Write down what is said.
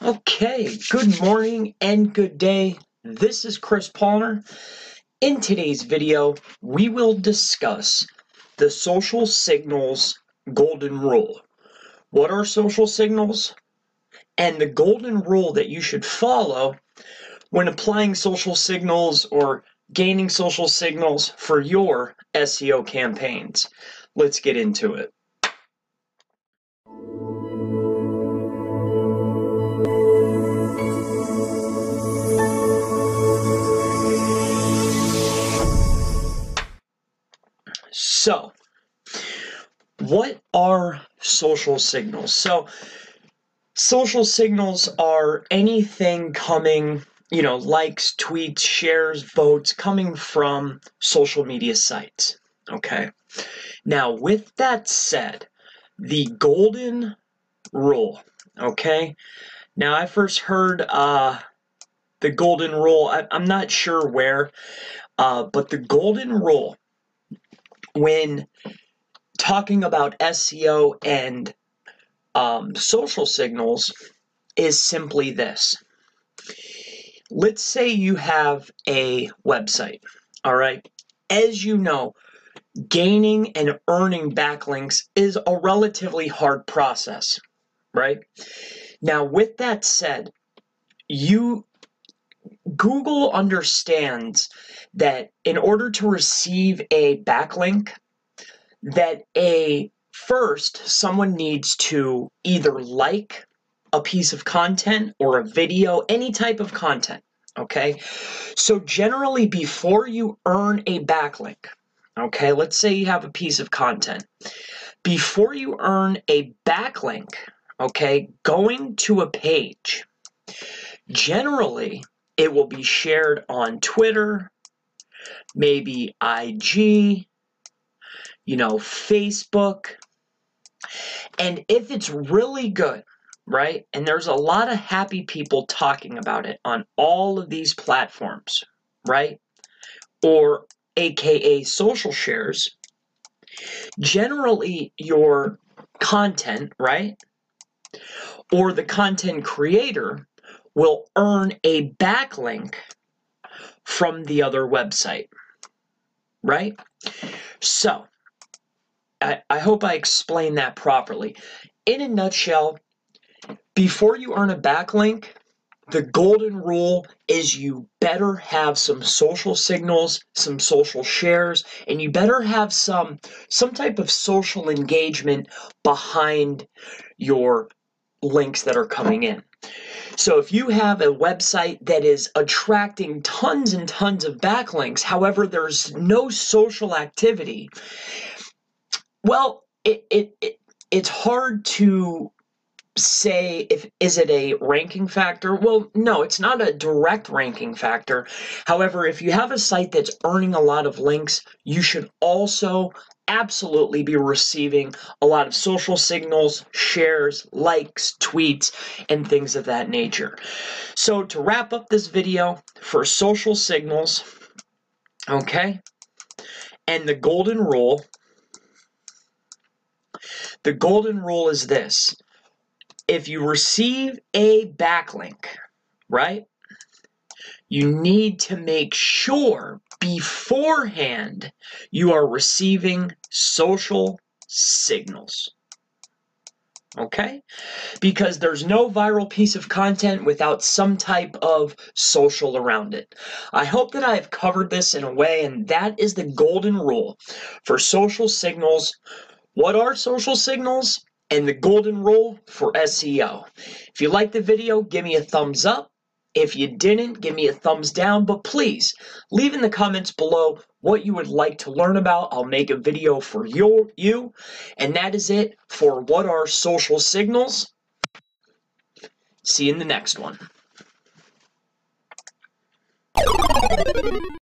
Okay, good morning and good day. This is Chris Palmer. In today's video, we will discuss the social signals golden rule. What are social signals? And the golden rule that you should follow when applying social signals or gaining social signals for your SEO campaigns. Let's get into it. So, what are social signals? So, social signals are anything coming, you know, likes, tweets, shares, votes coming from social media sites. Okay. Now, with that said, the golden rule. Okay. Now, I first heard uh, the golden rule. I, am not sure where, uh, but the golden rule when talking about SEO and um, social signals is simply this. Let's say you have a website, all right? As you know, gaining and earning backlinks is a relatively hard process, right? Now, with that said, you Google understands that in order to receive a backlink, that a first someone needs to either like a piece of content or a video, any type of content. Okay, so generally, before you earn a backlink, okay, let's say you have a piece of content, before you earn a backlink, okay, going to a page, generally it will be shared on Twitter, maybe IG, you know, Facebook. And if it's really good, right? And there's a lot of happy people talking about it on all of these platforms, right? Or AKA social shares. Generally, your content, right? Or the content creator will earn a backlink from the other website, right? So, I, I hope I explained that properly. In a nutshell, before you earn a backlink, the golden rule is you better have some social signals, some social shares, and you better have some some type of social engagement behind your links that are coming in. So if you have a website that is attracting tons and tons of backlinks, however, there's no social activity, well, it, it, it it's hard to say if is it a ranking factor? Well no it's not a direct ranking factor. However if you have a site that's earning a lot of links you should also absolutely be receiving a lot of social signals shares likes tweets and things of that nature. So to wrap up this video for social signals okay and the golden rule the golden rule is this if you receive a backlink, right, you need to make sure beforehand you are receiving social signals. Okay? Because there's no viral piece of content without some type of social around it. I hope that I have covered this in a way, and that is the golden rule for social signals. What are social signals? And the golden rule for SEO. If you liked the video, give me a thumbs up. If you didn't, give me a thumbs down, but please leave in the comments below what you would like to learn about. I'll make a video for your, you. And that is it for what are social signals. See you in the next one.